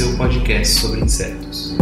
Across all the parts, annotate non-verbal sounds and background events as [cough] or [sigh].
seu podcast sobre insetos.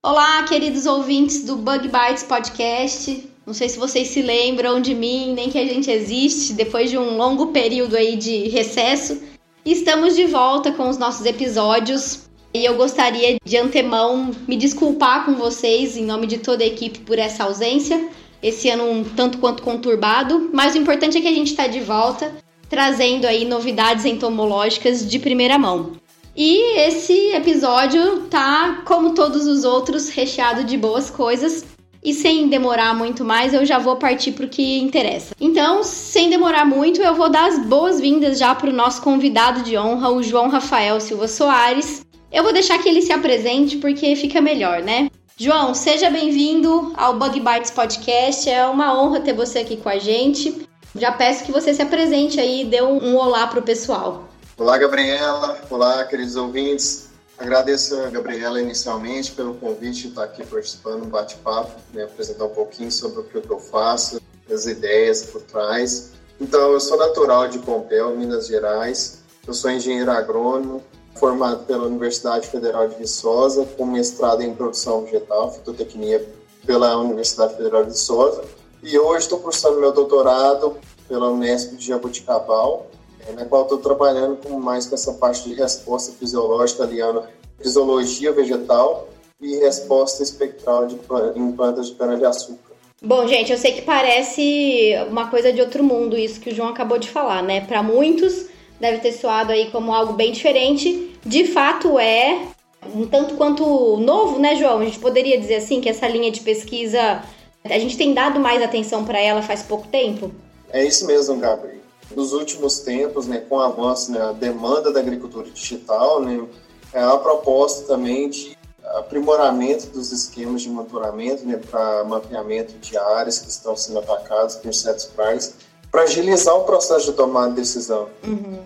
Olá, queridos ouvintes do Bug Bites Podcast. Não sei se vocês se lembram de mim, nem que a gente existe depois de um longo período aí de recesso. Estamos de volta com os nossos episódios e eu gostaria de antemão me desculpar com vocês em nome de toda a equipe por essa ausência. Esse ano um tanto quanto conturbado, mas o importante é que a gente está de volta, trazendo aí novidades entomológicas de primeira mão. E esse episódio tá, como todos os outros, recheado de boas coisas. E sem demorar muito mais, eu já vou partir pro que interessa. Então, sem demorar muito, eu vou dar as boas-vindas já pro nosso convidado de honra, o João Rafael Silva Soares. Eu vou deixar que ele se apresente porque fica melhor, né? João, seja bem-vindo ao Bug Bites Podcast. É uma honra ter você aqui com a gente. Já peço que você se apresente aí e dê um, um olá pro pessoal. Olá, Gabriela. Olá, queridos ouvintes. Agradeço a Gabriela inicialmente pelo convite de estar aqui participando do bate-papo, né, apresentar um pouquinho sobre o que eu faço, as ideias por trás. Então, eu sou natural de Pompéu, Minas Gerais. Eu sou engenheiro agrônomo, formado pela Universidade Federal de Viçosa, com mestrado em produção vegetal, fitotecnia pela Universidade Federal de Viçosa. E hoje estou cursando meu doutorado pela Unesp de Jaboticabal, na qual estou trabalhando com mais com essa parte de resposta fisiológica, aliando fisiologia vegetal e resposta espectral de, em plantas de cana-de-açúcar. Bom, gente, eu sei que parece uma coisa de outro mundo isso que o João acabou de falar, né? Para muitos deve ter soado aí como algo bem diferente. De fato é um tanto quanto novo, né, João? A gente poderia dizer assim que essa linha de pesquisa a gente tem dado mais atenção para ela faz pouco tempo. É isso mesmo, Gabriel. Nos últimos tempos, né, com o avanço, né, a demanda da agricultura digital, né, é a proposta também de aprimoramento dos esquemas de monitoramento né, para mapeamento de áreas que estão sendo atacadas por insetos pragas, para agilizar o processo de tomada de decisão. Uhum.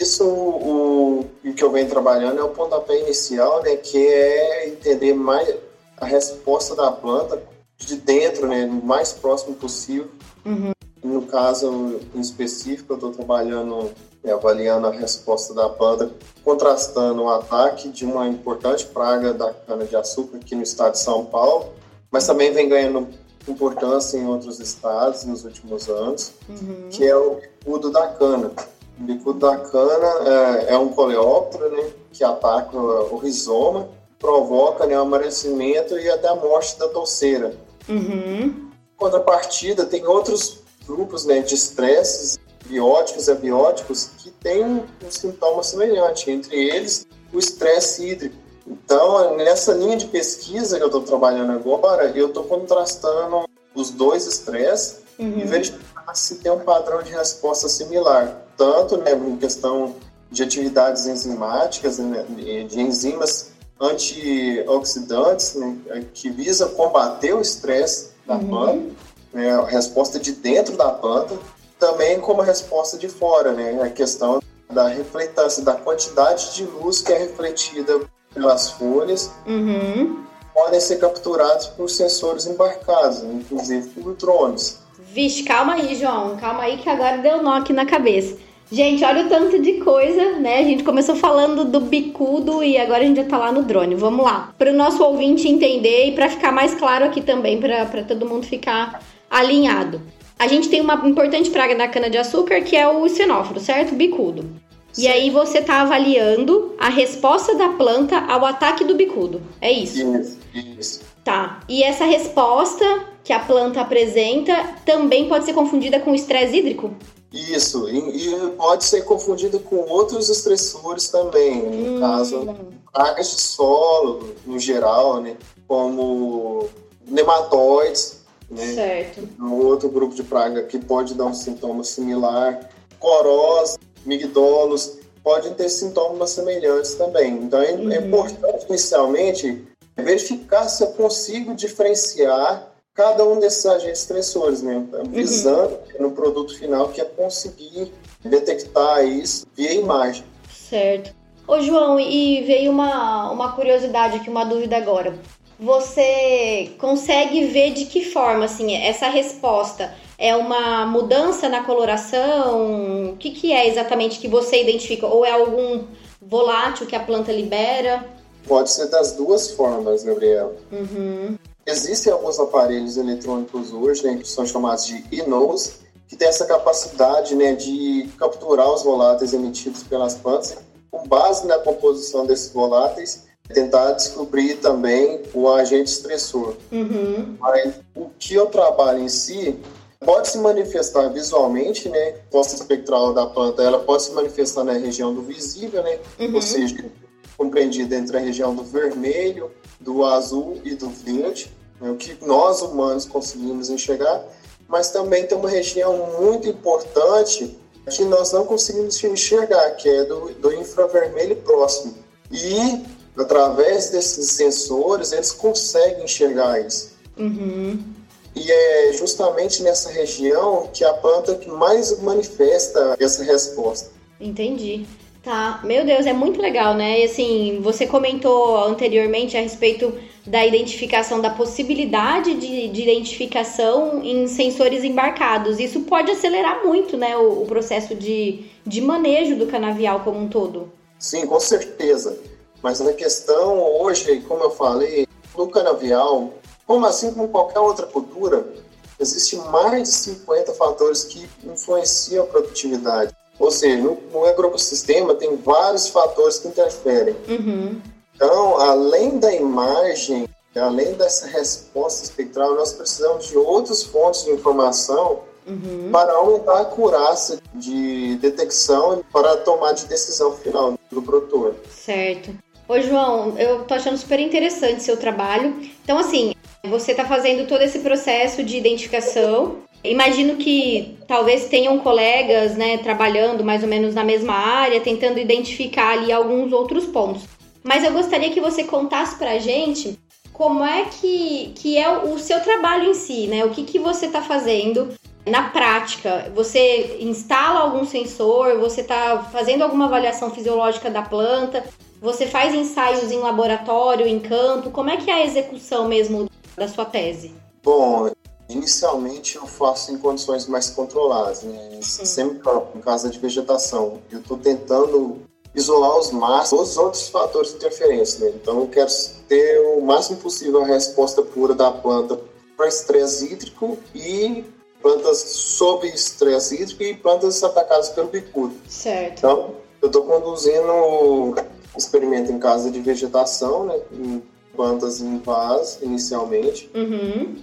Isso, o, o que eu venho trabalhando é o pontapé inicial, né, que é entender mais a resposta da planta de dentro, né, o mais próximo possível. Uhum. No caso em específico, eu estou trabalhando, é, avaliando a resposta da planta, contrastando o ataque de uma importante praga da cana-de-açúcar aqui no estado de São Paulo, mas também vem ganhando importância em outros estados nos últimos anos, Uhum. que é o bicudo da cana. O bicudo da cana é, é um coleóptero né, que ataca o rizoma, provoca né, o amarelecimento e até a morte da touceira. Uhum. contrapartida, tem outros grupos né, de estresses bióticos e abióticos que têm um sintoma semelhante, entre eles o estresse hídrico. Então, nessa linha de pesquisa que eu estou trabalhando agora, eu estou contrastando os dois estresses e Uhum. Verificar se tem um padrão de resposta similar, tanto né, em questão de atividades enzimáticas, né, de enzimas antioxidantes, né, que visa combater o estresse da Uhum. planta, né, a resposta de dentro da planta, também como a resposta de fora, né, a questão da refletância, da quantidade de luz que é refletida pelas folhas, Uhum. podem ser capturados por sensores embarcados, inclusive por drones. Vixe, calma aí, João. Calma aí que agora deu nó aqui na cabeça. Gente, olha o tanto de coisa, né? A gente começou falando do bicudo e agora a gente já tá lá no drone. Vamos lá. Para o nosso ouvinte entender e para ficar mais claro aqui também, para todo mundo ficar alinhado. A gente tem uma importante praga na cana-de-açúcar que é o xenóforo, certo? Bicudo. E aí você tá avaliando a resposta da planta ao ataque do bicudo. É isso. Isso, isso. Tá. E essa resposta que a planta apresenta também pode ser confundida com estresse hídrico? Isso, e, e pode ser confundido com outros estressores também, no Hum. caso, pragas de solo, no geral, né? Como nematóides, né? Certo. um outro grupo de praga que pode dar um sintoma similar. Corós, migdolos, podem ter sintomas semelhantes também. Então é, é Uhum. importante inicialmente verificar se eu consigo diferenciar cada um desses agentes estressores, né? Visando no produto final que é conseguir detectar isso via imagem. Certo. Ô, João, e veio uma, uma curiosidade aqui, uma dúvida agora. Você consegue ver de que forma, assim, essa resposta é uma mudança na coloração? O que, que é exatamente que você identifica? Ou é algum volátil que a planta libera? Pode ser das duas formas, Gabriela. Uhum. Existem alguns aparelhos eletrônicos hoje, né, que são chamados de e-nose, que tem essa capacidade né, de capturar os voláteis emitidos pelas plantas, com base na composição desses voláteis, tentar descobrir também o agente estressor. Uhum. Mas o que eu trabalho em si pode se manifestar visualmente, né? A espectral da planta ela pode se manifestar na região do visível, né? Uhum. Ou seja, compreendida entre a região do vermelho, do azul e do verde, né? o que nós humanos conseguimos enxergar, mas também tem uma região muito importante que nós não conseguimos enxergar, que é do, do infravermelho próximo. E através desses sensores eles conseguem enxergar isso. Uhum. E é justamente nessa região que a planta que mais manifesta essa resposta. Entendi. Tá, meu Deus, é muito legal, né? E assim, você comentou anteriormente a respeito da identificação, da possibilidade de, de identificação em sensores embarcados. Isso pode acelerar muito, né, o, o processo de, de manejo do canavial como um todo. Sim, com certeza. Mas a questão hoje, como eu falei, no canavial, como assim como qualquer outra cultura, existe mais de 50 fatores que influenciam a produtividade. Ou seja, no, no agroecossistema tem vários fatores que interferem. Uhum. Então, além da imagem, além dessa resposta espectral, nós precisamos de outras fontes de informação Uhum. para aumentar a acurácia de detecção e para tomar de decisão final do produtor. Certo. Ô, João, eu tô achando super interessante seu trabalho. Então, assim, você tá fazendo todo esse processo de identificação. Imagino que talvez tenham colegas, né, trabalhando mais ou menos na mesma área, tentando identificar ali alguns outros pontos. Mas eu gostaria que você contasse pra gente como é que, que é o seu trabalho em si, né? O que, que você tá fazendo na prática, você instala algum sensor, você está fazendo alguma avaliação fisiológica da planta, você faz ensaios em laboratório, em campo, como é que é a execução mesmo da sua tese? Bom, inicialmente eu faço em condições mais controladas, né? sempre em casa de vegetação. Eu estou tentando isolar os máximos os outros fatores de interferência. Né? Então eu quero ter o máximo possível a resposta pura da planta para estresse hídrico e plantas sob estresse hídrico e plantas atacadas pelo bicudo. Certo. Então, eu estou conduzindo um experimento em casa de vegetação, né, em plantas em vaso, inicialmente, Uhum.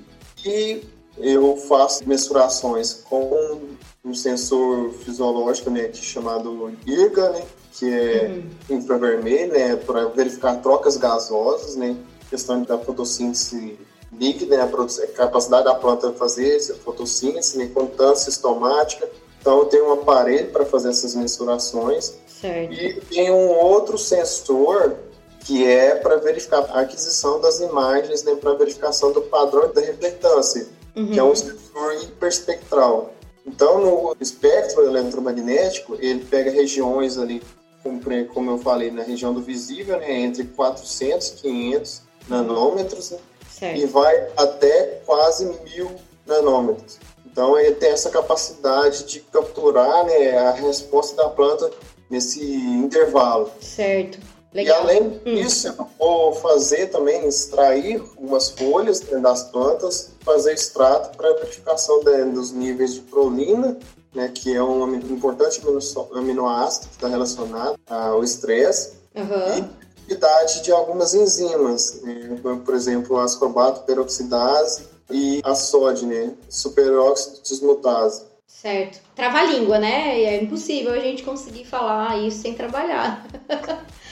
e eu faço mensurações com um sensor fisiológico, né, é chamado IRGA, né, que é Uhum. infravermelho, né, para verificar trocas gasosas, né, questão da fotossíntese líquida, né, a capacidade da planta fazer essa fotossíntese, né, contância estomática. Então, eu tenho um aparelho para fazer essas mensurações. Certo. E tem um outro sensor que é para verificar a aquisição das imagens, né, para verificação do padrão da reflectância, que é Uhum. um sensor hiperespectral. Então, no espectro eletromagnético, ele pega regiões ali, como, como eu falei, na região do visível, né, entre 400 e 500 nanômetros, né, e vai até quase mil nanômetros. Então ele tem essa capacidade de capturar né, a resposta da planta nesse intervalo. Certo. E Legal. além disso, eu vou fazer também, extrair umas folhas né, das plantas, fazer extrato para verificação né, dos níveis de prolina, né, que é um importante aminoácido que está relacionado ao estresse, Aham. atividade de algumas enzimas, né? como, por exemplo, a ascorbato peroxidase e a SOD, né? superóxido dismutase. Certo. Trava-língua, né? É impossível a gente conseguir falar isso sem trabalhar. [laughs]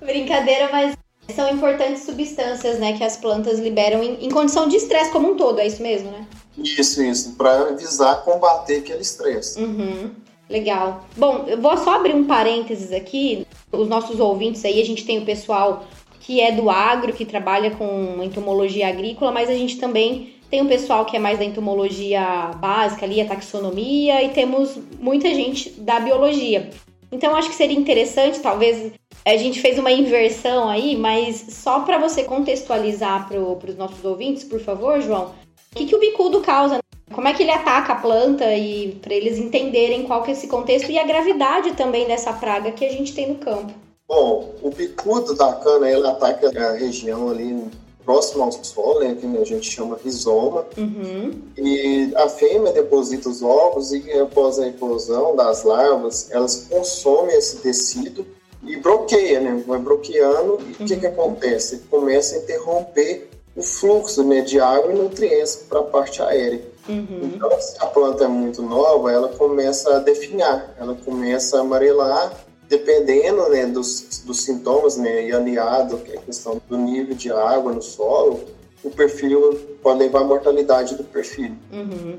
Brincadeira, mas são importantes substâncias, né, que as plantas liberam em, em condição de estresse como um todo, é isso mesmo, né? Isso, isso, para visar combater aquele estresse. Uhum. Legal. Bom, eu vou só abrir um parênteses aqui. Os nossos ouvintes aí, a gente tem o pessoal que é do agro, que trabalha com entomologia agrícola, mas a gente também tem um pessoal que é mais da entomologia básica ali, a taxonomia, e temos muita gente da biologia. Então, acho que seria interessante, talvez, a gente fez uma inversão aí, mas só para você contextualizar para os nossos ouvintes, por favor, João, o que, que o bicudo causa? Como é que ele ataca a planta e para eles entenderem qual que é esse contexto e a gravidade também dessa praga que a gente tem no campo? Bom, o bicudo da cana, ele ataca a região ali próximo ao solo, né, que a gente chama rizoma, uhum. e a fêmea deposita os ovos e após a eclosão das larvas, elas consomem esse tecido e bloqueia, né, vai bloqueando e o uhum. que, que acontece? Começa a interromper o fluxo né, de água e nutrientes para a parte aérea. Uhum. Então, se a planta é muito nova, ela começa a definhar, ela começa a amarelar dependendo né, dos, dos sintomas né, e aliado que é a questão do nível de água no solo, o perfil pode levar à mortalidade do perfil. Uhum.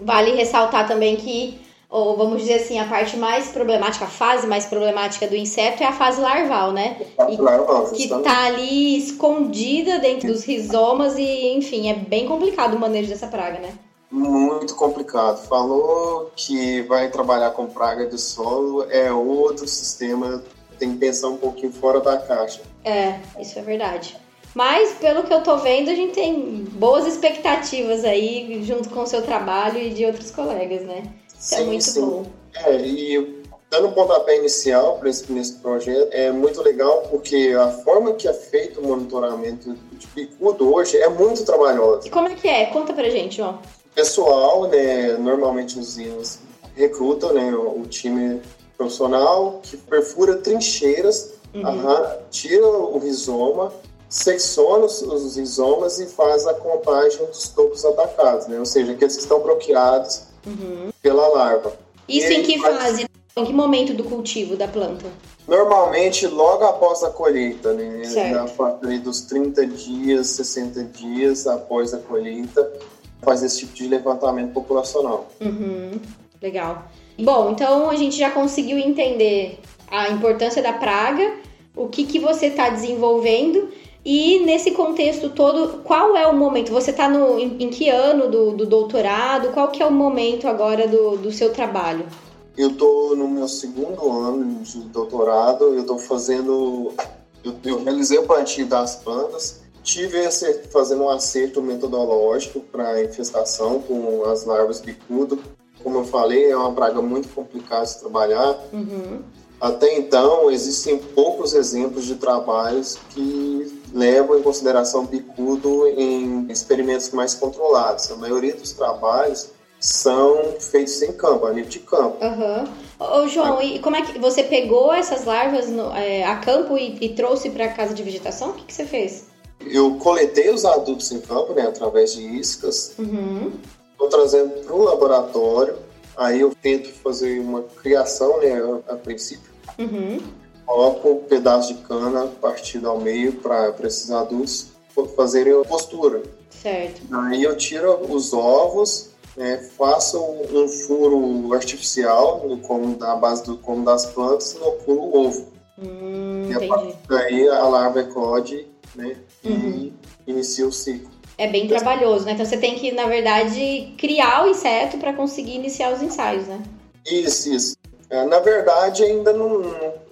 Vale ressaltar também que, ou vamos dizer assim, a parte mais problemática, a fase mais problemática do inseto é a fase larval, né? A fase larval, que está ali escondida dentro dos rizomas e, enfim, é bem complicado o manejo dessa praga, né? Muito complicado. Falou que vai trabalhar com praga de solo, é outro sistema, tem que pensar um pouquinho fora da caixa. É, isso é verdade. Mas, pelo que eu tô vendo, a gente tem boas expectativas aí, junto com o seu trabalho e de outros colegas, né? Isso é sim, é muito sim. bom. É, e dando um pontapé inicial para esse, nesse projeto, é muito legal porque a forma que é feito o monitoramento de bicudo hoje é muito trabalhosa. E como é que é? Conta pra gente, João pessoal, né, normalmente os usinas recrutam né, o time profissional que perfura trincheiras, uhum. tira o rizoma, secciona os, os, rizomas e faz a contagem dos topos atacados, né? ou seja, aqueles que estão bloqueados uhum. pela larva. Isso em que faz... fase? Em que momento do cultivo da planta? Normalmente logo após a colheita, né? Certo. Na dos 30 dias, 60 dias após a colheita, faz esse tipo de levantamento populacional. Uhum, legal. Bom, então a gente já conseguiu entender a importância da praga, o que, que você está desenvolvendo e nesse contexto todo, qual é o momento? Você está em, em, que ano do, do, doutorado? Qual que é o momento agora do, do seu trabalho? Eu estou no meu segundo ano de doutorado, eu estou fazendo... Eu, eu realizei o plantio das plantas tive esse, fazendo um acerto metodológico para infestação com as larvas bicudo. Como eu falei, é uma praga muito complicada de trabalhar. Uhum. Até então, existem poucos exemplos de trabalhos que levam em consideração bicudo em experimentos mais controlados. A maioria dos trabalhos são feitos em campo, a nível de campo. Uhum. Ô, João, e como é que você pegou essas larvas no, é, a campo e, e trouxe para a casa de vegetação? O que, que você fez? Eu coletei os adultos em campo, né, através de iscas. Estou uhum. trazendo para o laboratório. Aí eu tento fazer uma criação, né, a, princípio. Uhum. Coloco um pedaço de cana partido ao meio para esses adultos fazerem a postura. Certo. Aí eu tiro os ovos, né, faço um furo artificial no como da base do como das plantas e furo o ovo. Hum, e a partir daí a larva eclode né? Uhum. E inicia o ciclo. É bem trabalhoso, né? Então você tem que, na verdade, criar o inseto para conseguir iniciar os ensaios, né? Isso, isso. É, na verdade, ainda não,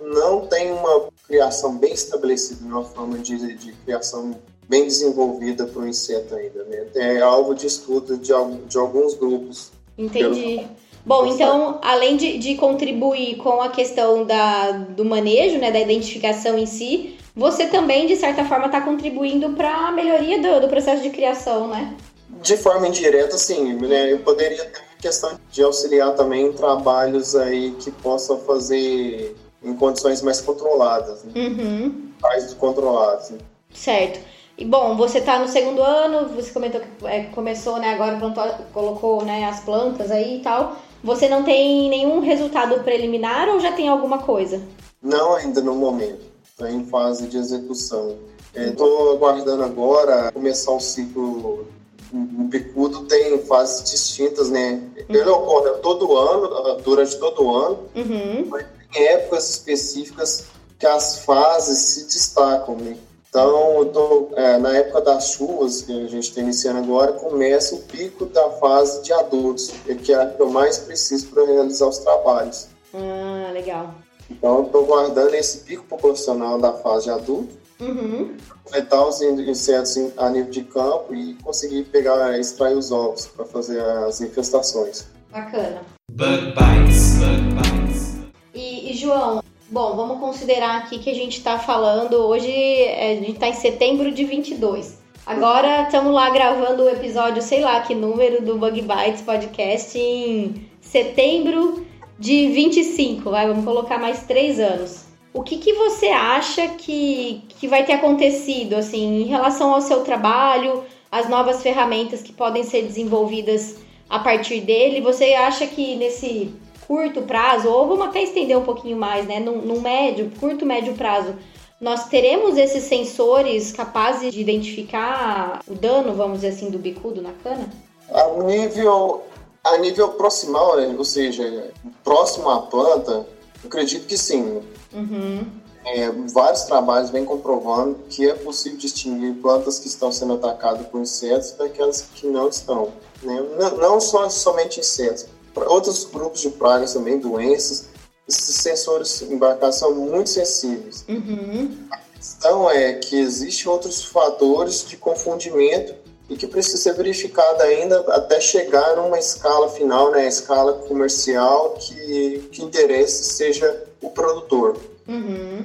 não tem uma criação bem estabelecida, uma forma de, de criação bem desenvolvida para o inseto ainda, né? É alvo de estudo de, de alguns grupos. Entendi. Bom, então, além de, de contribuir com a questão da, do manejo, né, da identificação em si, você também, de certa forma, está contribuindo para a melhoria do, do, processo de criação, né? De forma indireta, sim. Né? Eu poderia ter questão de auxiliar também em trabalhos aí que possam fazer em condições mais controladas. Né? Uhum. Mais controladas. Né? Certo. E bom, você está no segundo ano, você comentou que é, começou, né, agora plantou, colocou né, as plantas aí e tal. Você não tem nenhum resultado preliminar ou já tem alguma coisa? Não ainda no momento, está em fase de execução. Estou aguardando agora começar o ciclo. O bicudo tem fases distintas, né? Ele ocorre todo ano, durante todo o ano, Uhum. mas tem épocas específicas que as fases se destacam, né? Então, eu tô, é, na época das chuvas, que a gente está iniciando agora, começa o pico da fase de adultos, que é a que eu mais preciso para realizar os trabalhos. Ah, legal. Então, eu estou guardando esse pico proporcional da fase de adulto, Uhum. coletar os in- insetos a nível de campo e conseguir pegar, extrair os ovos para fazer as infestações. Bacana. Bug Bites. Bug Bites. E, e, João, bom, vamos considerar aqui que a gente tá falando, hoje é, a gente tá em setembro de 22. Agora estamos lá gravando o episódio, sei lá que número do Bug Bites Podcast em setembro de 25, vai, vamos colocar mais três anos. O que, que você acha que, que vai ter acontecido, assim, em relação ao seu trabalho, as novas ferramentas que podem ser desenvolvidas a partir dele? Você acha que nesse curto prazo, ou vamos até estender um pouquinho mais, né? Num médio, curto, médio prazo, nós teremos esses sensores capazes de identificar o dano, vamos dizer assim, do bicudo na cana? A nível, a nível proximal, né, ou seja, próximo à planta, acredito que sim. Uhum. É, vários trabalhos vêm comprovando que é possível distinguir plantas que estão sendo atacadas por insetos daquelas que não estão. né? Não, não só somente insetos, outros grupos de pragas também, doenças. Esses sensores embarcados são muito sensíveis. Uhum. A questão é que existem outros fatores de confundimento e que precisa ser verificado ainda até chegar numa escala final, né, escala comercial que, que interesse seja o produtor. Uhum.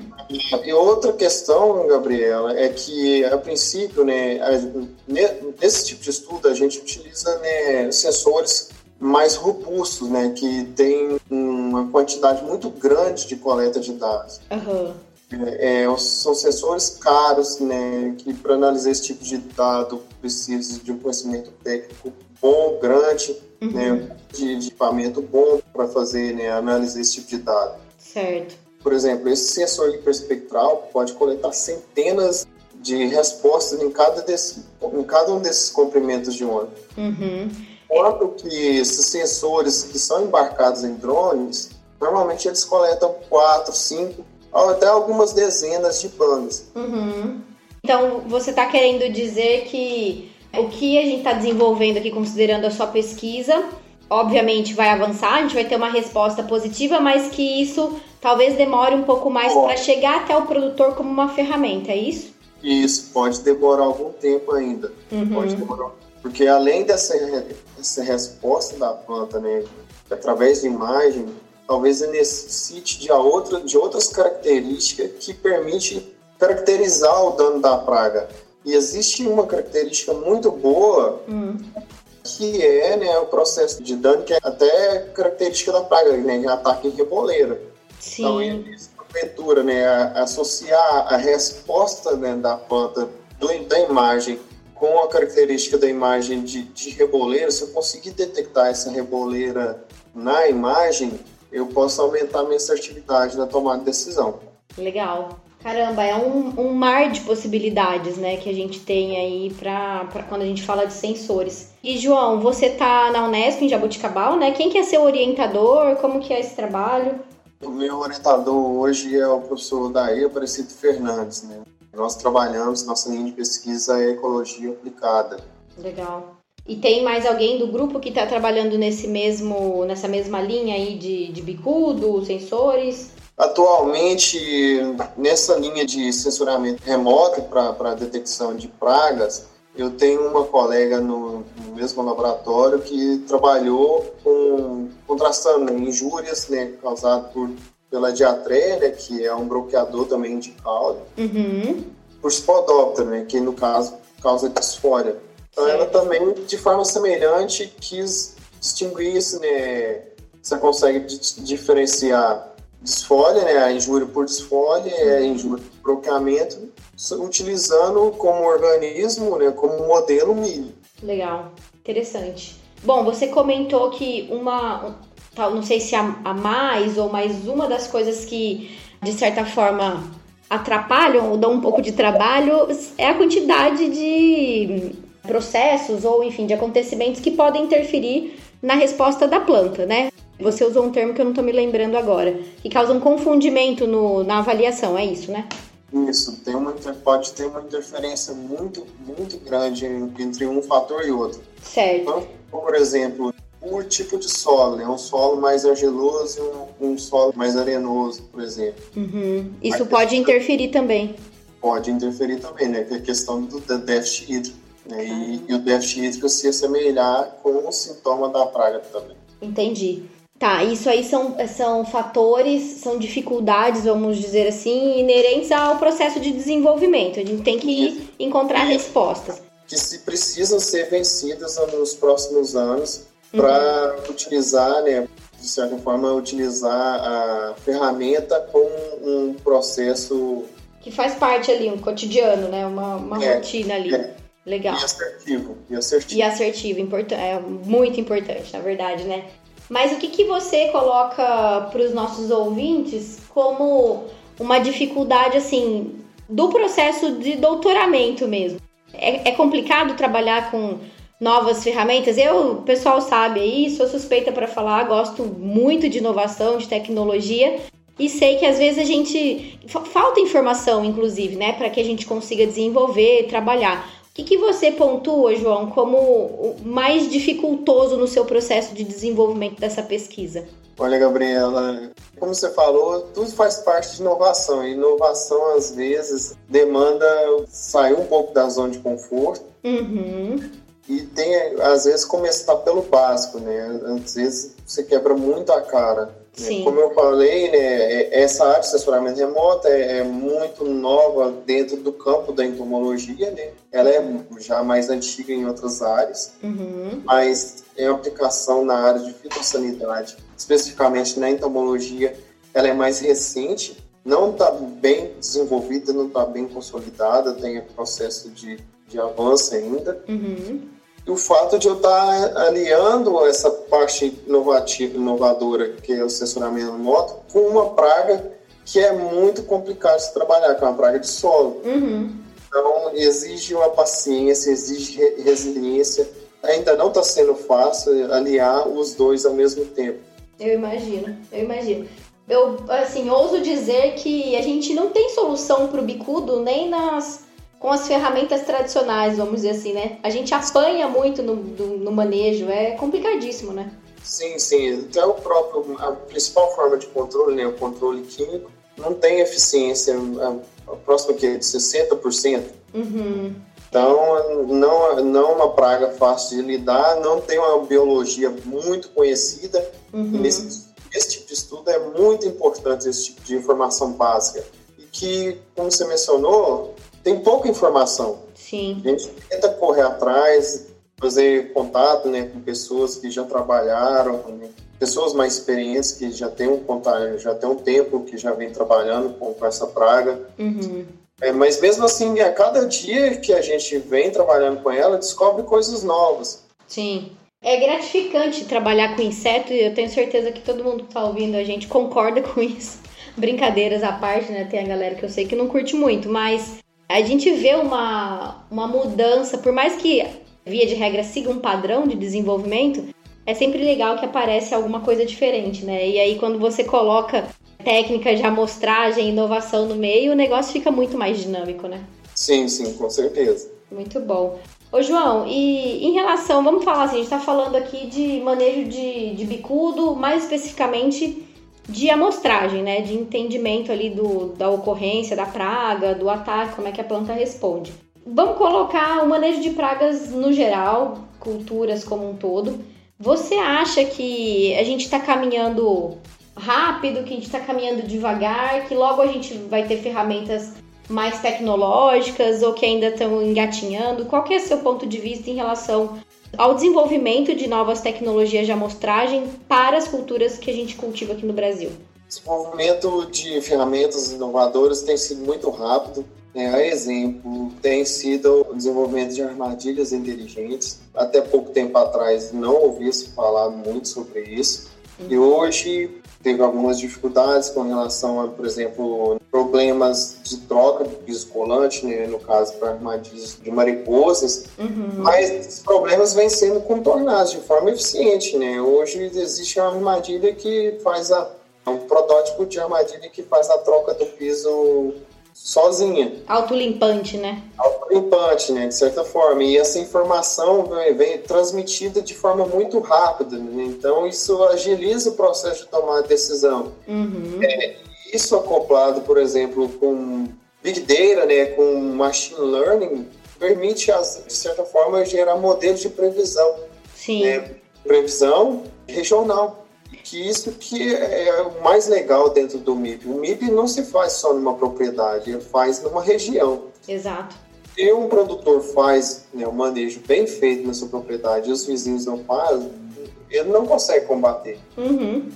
E outra questão, Gabriela, é que a princípio, né, nesse tipo de estudo a gente utiliza né, sensores mais robustos, né, que tem uma quantidade muito grande de coleta de dados. Aham. É, os- são sensores caros, né, que para analisar esse tipo de dado precisa de um conhecimento técnico bom, grande, Uhum. né, de, de equipamento bom para fazer, né, analisar esse tipo de dado. Certo. Por exemplo, esse sensor hiperespectral pode coletar centenas de respostas em cada, desse, em cada um desses comprimentos de onda. Uhum. Enquanto que esses sensores que são embarcados em drones, normalmente eles coletam quatro, cinco, ou até algumas dezenas de bandas. Uhum. Então, você está querendo dizer que o que a gente está desenvolvendo aqui, considerando a sua pesquisa, obviamente vai avançar, a gente vai ter uma resposta positiva, mas que isso talvez demore um pouco mais para chegar até o produtor como uma ferramenta, é isso? Isso pode demorar algum tempo ainda. Pode Uhum. demorar. Porque além dessa, dessa resposta da planta, né, através de imagem, talvez ele necessite de, a outra, de outras características que permite caracterizar o dano da praga. E existe uma característica muito boa Hum. que é né, o processo de dano, que é até característica da praga, né, ataque em reboleira. Então, Sim. ele- porventura, né, a- associar a resposta né, da planta do- da imagem com a característica da imagem de, de reboleira, se eu conseguir detectar essa reboleira na imagem, eu posso aumentar a minha assertividade na tomada de decisão. Legal. Caramba, é um, um mar de possibilidades, né, que a gente tem aí pra quando a gente fala de sensores. E, João, você tá na Unesp, em Jabuticabal, né? Quem que é seu orientador? Como que é esse trabalho? O meu orientador hoje é o professor Daí Aparecido Fernandes. Né? Nós trabalhamos, nossa linha de pesquisa é ecologia aplicada. Legal. E tem mais alguém do grupo que está trabalhando nesse mesmo, nessa mesma linha aí de, de bicudo, sensores? Atualmente, nessa linha de censuramento remoto para detecção de pragas, eu tenho uma colega no, no mesmo laboratório que trabalhou com contrastando injúrias né, causadas por, pela diatreia, né, que é um bloqueador também de caule, Uhum. por spodóptero, né, que no caso causa disfória. Então ela também, de forma semelhante, quis distinguir isso, né? Você consegue di- diferenciar disfólia, né? A injúria por disfólia e a injúria por bloqueamento, s- utilizando como organismo, né? Como modelo milho. Legal. Interessante. Bom, você comentou que uma, não sei se a, a mais ou mais uma das coisas que, de certa forma, atrapalham ou dão um pouco de trabalho é a quantidade de processos ou, enfim, de acontecimentos que podem interferir na resposta da planta, né? Você usou um termo que eu não estou me lembrando agora, que causa um confundimento no, na avaliação, é isso, né? Isso, tem uma, pode ter uma interferência muito, muito grande entre um fator e outro. Certo. Então, por exemplo, o tipo de solo, né? Um solo mais argiloso e um, um solo mais arenoso, por exemplo. Uhum. Isso pode interferir também. Pode interferir também, né? Que é a questão do déficit hídrico. Né? E, e, o déficit hídrico se assemelhar com o sintoma da praga também. Entendi. Tá, isso aí são, são fatores, são dificuldades, vamos dizer assim, inerentes ao processo de desenvolvimento. A gente tem que encontrar respostas. Que se precisam ser vencidas nos próximos anos para uhum. utilizar, né, de certa forma, utilizar a ferramenta com um processo que faz parte ali, um cotidiano, né, uma, uma é, rotina ali. É. Legal. E assertivo. E assertivo. E assertivo, import é muito importante, na verdade, né? Mas o que, que você coloca para os nossos ouvintes como uma dificuldade, assim, do processo de doutoramento mesmo? É, é complicado trabalhar com novas ferramentas? Eu, o pessoal sabe aí, sou suspeita para falar, gosto muito de inovação, de tecnologia, e sei que às vezes a gente falta informação, inclusive, né, para que a gente consiga desenvolver, trabalhar. O que, que você pontua, João, como o mais dificultoso no seu processo de desenvolvimento dessa pesquisa? Olha, Gabriela, como você falou, tudo faz parte de inovação. E inovação, às vezes, demanda sair um pouco da zona de conforto. Uhum. E tem, às vezes, começar pelo básico, né? Às vezes você quebra muito a cara. Sim. Como eu falei, né, é, essa área de assessoramento remoto é, é, muito nova dentro do campo da entomologia, né? Ela é já mais antiga em outras áreas, uhum. mas em aplicação na área de fitossanidade, especificamente na entomologia, ela é mais recente, não está bem desenvolvida, não está bem consolidada, tem processo de, de avanço ainda. Uhum. E o fato de eu estar aliando essa parte inovativa, inovadora, que é o censuramento moto, com uma praga que é muito complicado de trabalhar, que é uma praga de solo. Uhum. Então, exige uma paciência, exige resiliência. Ainda não está sendo fácil aliar os dois ao mesmo tempo. Eu imagino, eu imagino. Eu, assim, ouso dizer que a gente não tem solução para o bicudo nem nas com as ferramentas tradicionais, vamos dizer assim, né? A gente apanha muito no, no manejo, é complicadíssimo, né? Sim, sim. Até o próprio, a principal forma de controle, né, o controle químico, não tem eficiência, a, a próxima que é de 60%. Uhum. Então, não, não é uma praga fácil de lidar, não tem uma biologia muito conhecida. Uhum. Nesse, esse tipo de estudo é muito importante, esse tipo de informação básica. E que, como você mencionou, tem pouca informação. Sim. A gente tenta correr atrás, fazer contato né, com pessoas que já trabalharam, né, pessoas mais experientes que já têm um contato, já tem um tempo que já vem trabalhando com, com essa praga. Uhum. É, mas mesmo assim, a cada dia que a gente vem trabalhando com ela, descobre coisas novas. Sim. É gratificante trabalhar com inseto e eu tenho certeza que todo mundo que está ouvindo a gente concorda [laughs] com isso. Brincadeiras à parte, né? Tem a galera que eu sei que não curte muito, mas a gente vê uma, uma mudança, por mais que via de regra siga um padrão de desenvolvimento, é sempre legal que aparece alguma coisa diferente, né? E aí quando você coloca técnica de amostragem, inovação no meio, o negócio fica muito mais dinâmico, né? Sim, sim, com certeza. Muito bom. Ô João, e em relação, vamos falar assim, a gente tá falando aqui de manejo de, de bicudo, mais especificamente de amostragem, né? De entendimento ali do, da ocorrência, da praga, do ataque, como é que a planta responde. Vamos colocar o manejo de pragas no geral, culturas como um todo. Você acha que a gente está caminhando rápido, que a gente está caminhando devagar, que logo a gente vai ter ferramentas mais tecnológicas ou que ainda estão engatinhando? Qual que é o seu ponto de vista em relação ao desenvolvimento de novas tecnologias de amostragem para as culturas que a gente cultiva aqui no Brasil? O desenvolvimento de ferramentas inovadoras tem sido muito rápido. É, a exemplo, tem sido o desenvolvimento de armadilhas inteligentes. Até pouco tempo atrás não ouvi se falar muito sobre isso. E hoje teve algumas dificuldades com relação a, por exemplo, problemas de troca do piso colante, né, no caso para armadilhas de mariposas, Uhum. mas esses problemas vêm sendo contornados de forma eficiente, né? Hoje existe uma armadilha que faz a um protótipo de armadilha que faz a troca do piso sozinha, Autolimpante, né? autolimpante, né, de certa forma. E essa informação vem, vem transmitida de forma muito rápida, né? então isso agiliza o processo de tomar decisão. Uhum. Isso acoplado, por exemplo, com Big Data, né, com Machine Learning, permite, de certa forma, gerar modelos de previsão, Sim. né, previsão regional. Que isso que é o mais legal dentro do MIP. O MIP não se faz só numa propriedade, ele faz numa região. Exato. Se um produtor faz né, um manejo bem feito na sua propriedade e os vizinhos não fazem, ele não consegue combater. Uhum.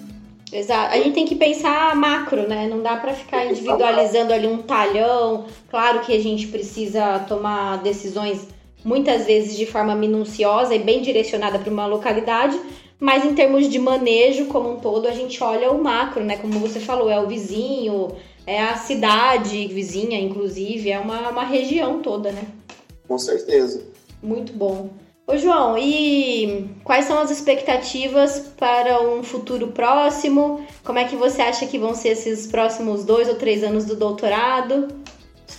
Exato. A gente tem que pensar macro, né? Não dá pra ficar individualizando ali um talhão. Claro que a gente precisa tomar decisões muitas vezes de forma minuciosa e bem direcionada para uma localidade, mas em termos de manejo como um todo, a gente olha o macro, né? Como você falou, é o vizinho, é a cidade vizinha, inclusive, é uma, uma região toda, né? Com certeza. Muito bom. Ô João, e quais são as expectativas para um futuro próximo? Como é que você acha que vão ser esses próximos dois ou três anos do doutorado?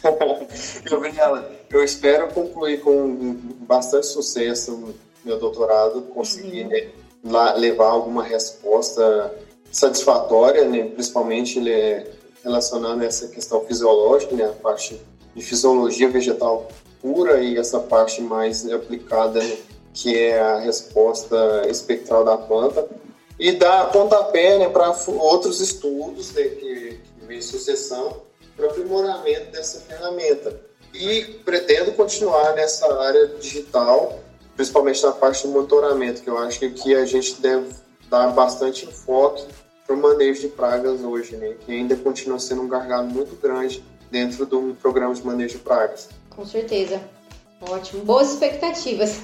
[laughs] Gabriela, eu espero concluir com bastante sucesso meu doutorado, conseguir Uhum. Levar alguma resposta satisfatória, né, principalmente né, relacionando essa questão fisiológica, né, a parte de fisiologia vegetal pura e essa parte mais aplicada, né, que é a resposta espectral da planta, e dar pontapé né, para outros estudos né, que, que vem em sucessão para aprimoramento dessa ferramenta. E pretendo continuar nessa área digital, principalmente na parte do monitoramento, que eu acho que aqui a gente deve dar bastante enfoque para o manejo de pragas hoje, né? que ainda continua sendo um gargalo muito grande dentro do programa de manejo de pragas. Com certeza. Ótimo. Boas expectativas.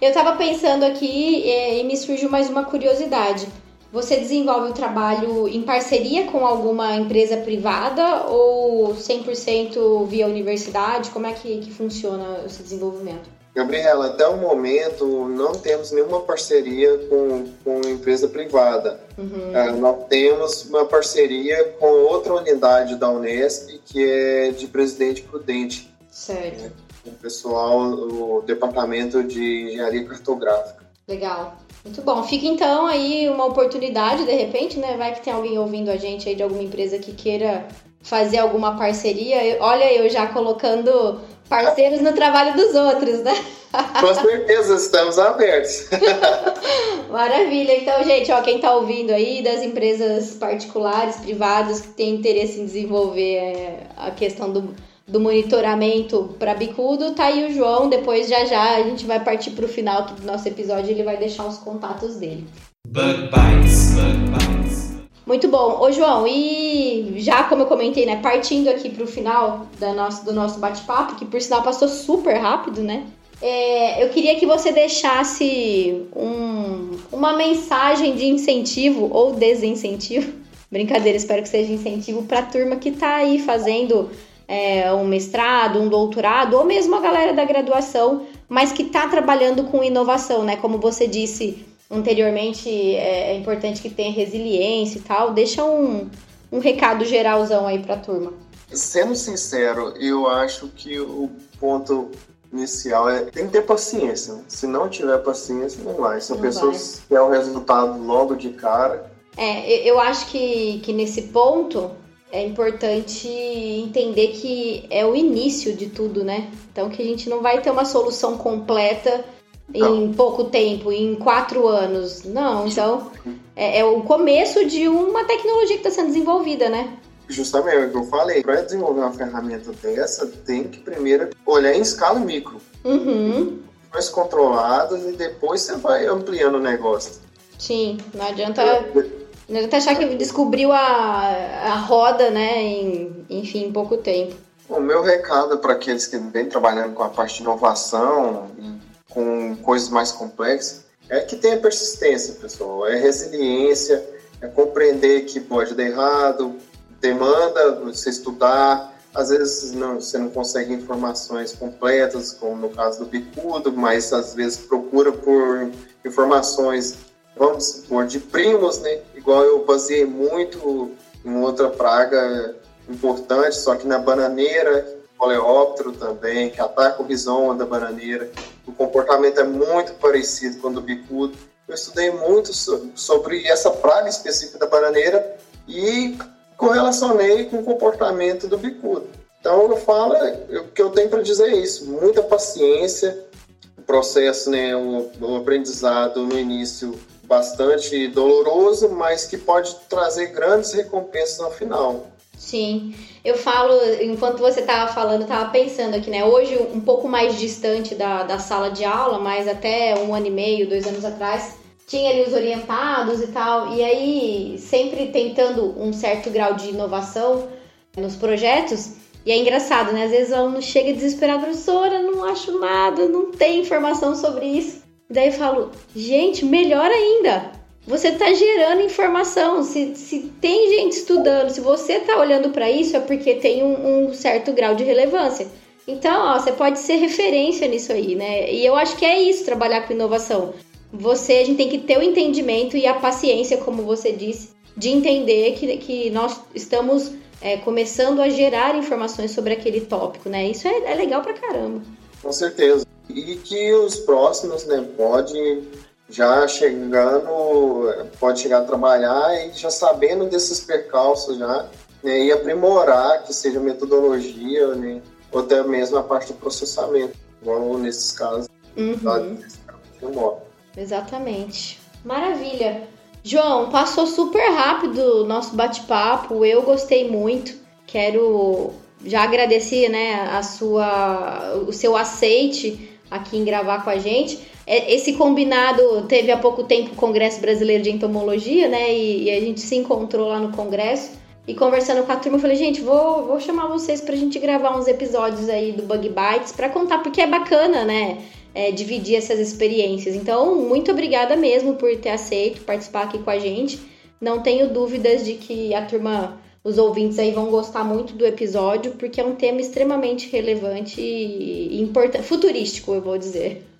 Eu tava pensando aqui eh, e me surgiu mais uma curiosidade. Você desenvolve o trabalho em parceria com alguma empresa privada ou 100% via universidade? Como é que, que funciona esse desenvolvimento? Gabriela, até o momento não temos nenhuma parceria com, com empresa privada. Uhum. É, nós temos uma parceria com outra unidade da Unesp, que é de Presidente Prudente, Certo. o pessoal, o Departamento de Engenharia Cartográfica. Legal. Muito bom. Fica então aí uma oportunidade, de repente, né? Vai que tem alguém ouvindo a gente aí de alguma empresa que queira fazer alguma parceria. Olha, eu já colocando parceiros no trabalho dos outros, né? [laughs] Com certeza, estamos abertos. [laughs] Maravilha. Então, gente, ó, quem tá ouvindo aí das empresas particulares, privadas que tem interesse em desenvolver é, a questão do, do monitoramento para bicudo, tá aí o João. Depois, já já, a gente vai partir pro final aqui do nosso episódio, ele vai deixar os contatos dele. Bug Bites, Bug Bites. Muito bom. Ô, João, e já como eu comentei, né, partindo aqui pro final da nosso, do nosso bate-papo, que por sinal passou super rápido, né? É, eu queria que você deixasse um- uma mensagem de incentivo ou desincentivo. [laughs] Brincadeira, espero que seja incentivo para a turma que está aí fazendo é, um mestrado, um doutorado, ou mesmo a galera da graduação, mas que está trabalhando com inovação, né? Como você disse anteriormente, é, é importante que tenha resiliência e tal. Deixa um, um recado geralzão aí para a turma. Sendo sincero, eu acho que o ponto inicial é tem que ter paciência. Se não tiver paciência, não vai. A Não pessoa vai. quer o resultado logo de cara, É, eu- eu acho que, que nesse ponto é importante entender que é o início de tudo, né? Então que a gente não vai ter uma solução completa em pouco tempo, em quatro anos. Não, então é, é o começo de uma tecnologia que está sendo desenvolvida, né? justamente é o que eu falei, para desenvolver uma ferramenta dessa, tem que primeiro olhar em escala micro, Uhum. mais controladas e depois você vai ampliando o negócio. Sim, não adianta, não adianta achar que descobriu a, a roda, né? Em, enfim, em pouco tempo. O meu recado para aqueles que vêm trabalhando com a parte de inovação, e com coisas mais complexas, é que tenha persistência, pessoal, é resiliência, é compreender que pode dar errado, demanda você estudar, às vezes não, você não consegue informações completas, como no caso do bicudo, mas às vezes procura por informações, vamos supor, de primos, né? Igual eu baseei muito em outra praga importante, só que na bananeira, coleóptero também, que ataca o rizoma da bananeira. O comportamento é muito parecido com o do bicudo. Eu estudei muito sobre essa praga específica da bananeira e correlacionei com o comportamento do bicudo. Então eu falo, o que eu tenho para dizer é isso, muita paciência, o processo, né, o, o aprendizado no início bastante doloroso, mas que pode trazer grandes recompensas no final. Sim, eu falo, enquanto você estava falando, estava pensando aqui, né? Hoje, um pouco mais distante da, da sala de aula, mas até um ano e meio, dois anos atrás, tinha ali os orientados e tal, e aí sempre tentando um certo grau de inovação nos projetos. E é engraçado, né? Às vezes o aluno chega desesperado, professora, não acho nada, não tem informação sobre isso. Daí eu falo, gente, melhor ainda, você está gerando informação. Se, se tem gente estudando, se você está olhando para isso, é porque tem um, um, certo grau de relevância. Então, ó, você pode ser referência nisso aí, né? E eu acho que é isso, trabalhar com inovação. Você, a gente tem que ter o entendimento e a paciência, como você disse, de entender que, que nós estamos é, começando a gerar informações sobre aquele tópico, né? Isso é, é legal pra caramba. Com certeza. E que os próximos, né, podem já chegando, pode chegar a trabalhar e já sabendo desses percalços já, né, e aprimorar, que seja metodologia, né, ou até mesmo a parte do processamento, igual nesses casos. Uhum. Tá, Exatamente. Maravilha. João, passou super rápido o nosso bate-papo, eu gostei muito. Quero já agradecer, né, a sua, o seu aceite aqui em gravar com a gente. É, esse combinado teve há pouco tempo o Congresso Brasileiro de Entomologia, né? E, e, a gente se encontrou lá no Congresso. E conversando com a turma, eu falei, gente, vou, vou chamar vocês pra gente gravar uns episódios aí do Bug Bites pra contar, porque é bacana, né? É, dividir essas experiências. Então, muito obrigada mesmo por ter aceito participar aqui com a gente. Não tenho dúvidas de que a turma, os ouvintes aí vão gostar muito do episódio, porque é um tema extremamente relevante e importante, futurístico, eu vou dizer.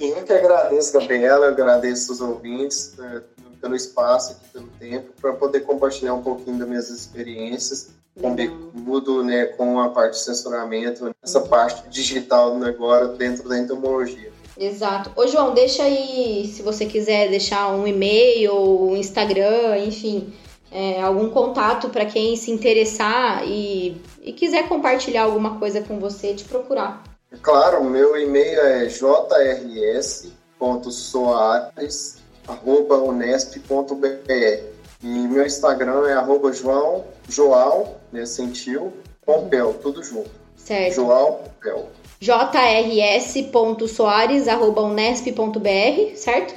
E [laughs] eu que agradeço, Gabriela, eu agradeço os ouvintes né, pelo espaço, pelo tempo, para poder compartilhar um pouquinho das minhas experiências com bicudo, né, com a parte de censuramento, essa parte digital agora dentro da entomologia. Exato. Ô, João, deixa aí, se você quiser deixar um e-mail, um Instagram, enfim, é, algum contato para quem se interessar e, e quiser compartilhar alguma coisa com você, te procurar. Claro, meu e-mail é jrs.soares.unesp.br e meu Instagram é arroba joão, joal, né, sentiu, pompel, tudo junto. Certo. João Pompel. jrs.soares.unesp.br, certo?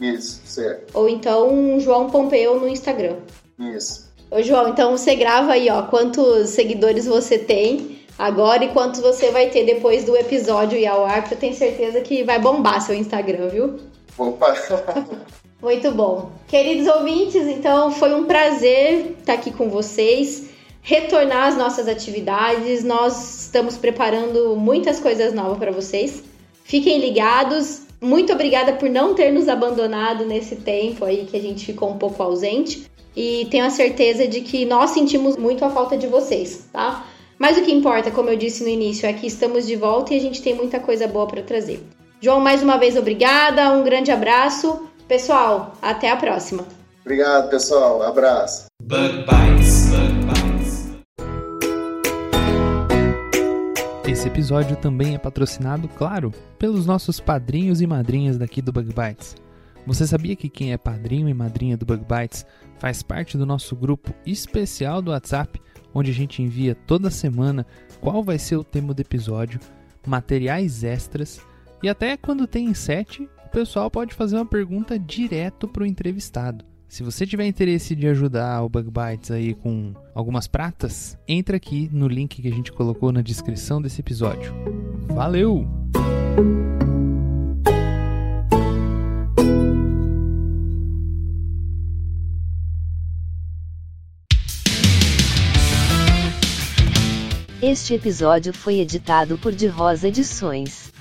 Isso, certo. Ou então João Pompeu no Instagram. Isso. Ô, João, então você grava aí, ó, quantos seguidores você tem agora e quantos você vai ter depois do episódio ir ao ar, porque eu tenho certeza que vai bombar seu Instagram, viu? Opa! [laughs] Muito bom. Queridos ouvintes, então foi um prazer estar aqui com vocês, retornar às nossas atividades. Nós estamos preparando muitas coisas novas para vocês. Fiquem ligados. Muito obrigada por não ter nos abandonado nesse tempo aí que a gente ficou um pouco ausente. E tenho a certeza de que nós sentimos muito a falta de vocês, tá? Mas o que importa, como eu disse no início, é que estamos de volta e a gente tem muita coisa boa para trazer. João, mais uma vez, obrigada, um grande abraço. Pessoal, até a próxima. Obrigado, pessoal. Abraço. Bug Bites. Bug Bites. Esse episódio também é patrocinado, claro, pelos nossos padrinhos e madrinhas daqui do Bug Bites. Você sabia que quem é padrinho e madrinha do Bug Bites faz parte do nosso grupo especial do WhatsApp onde a gente envia toda semana qual vai ser o tema do episódio, materiais extras e até quando tem sete, o pessoal pode fazer uma pergunta direto para o entrevistado. Se você tiver interesse de ajudar o Bug Bites aí com algumas pratas, entra aqui no link que a gente colocou na descrição desse episódio. Valeu! Este episódio foi editado por De Rosa Edições.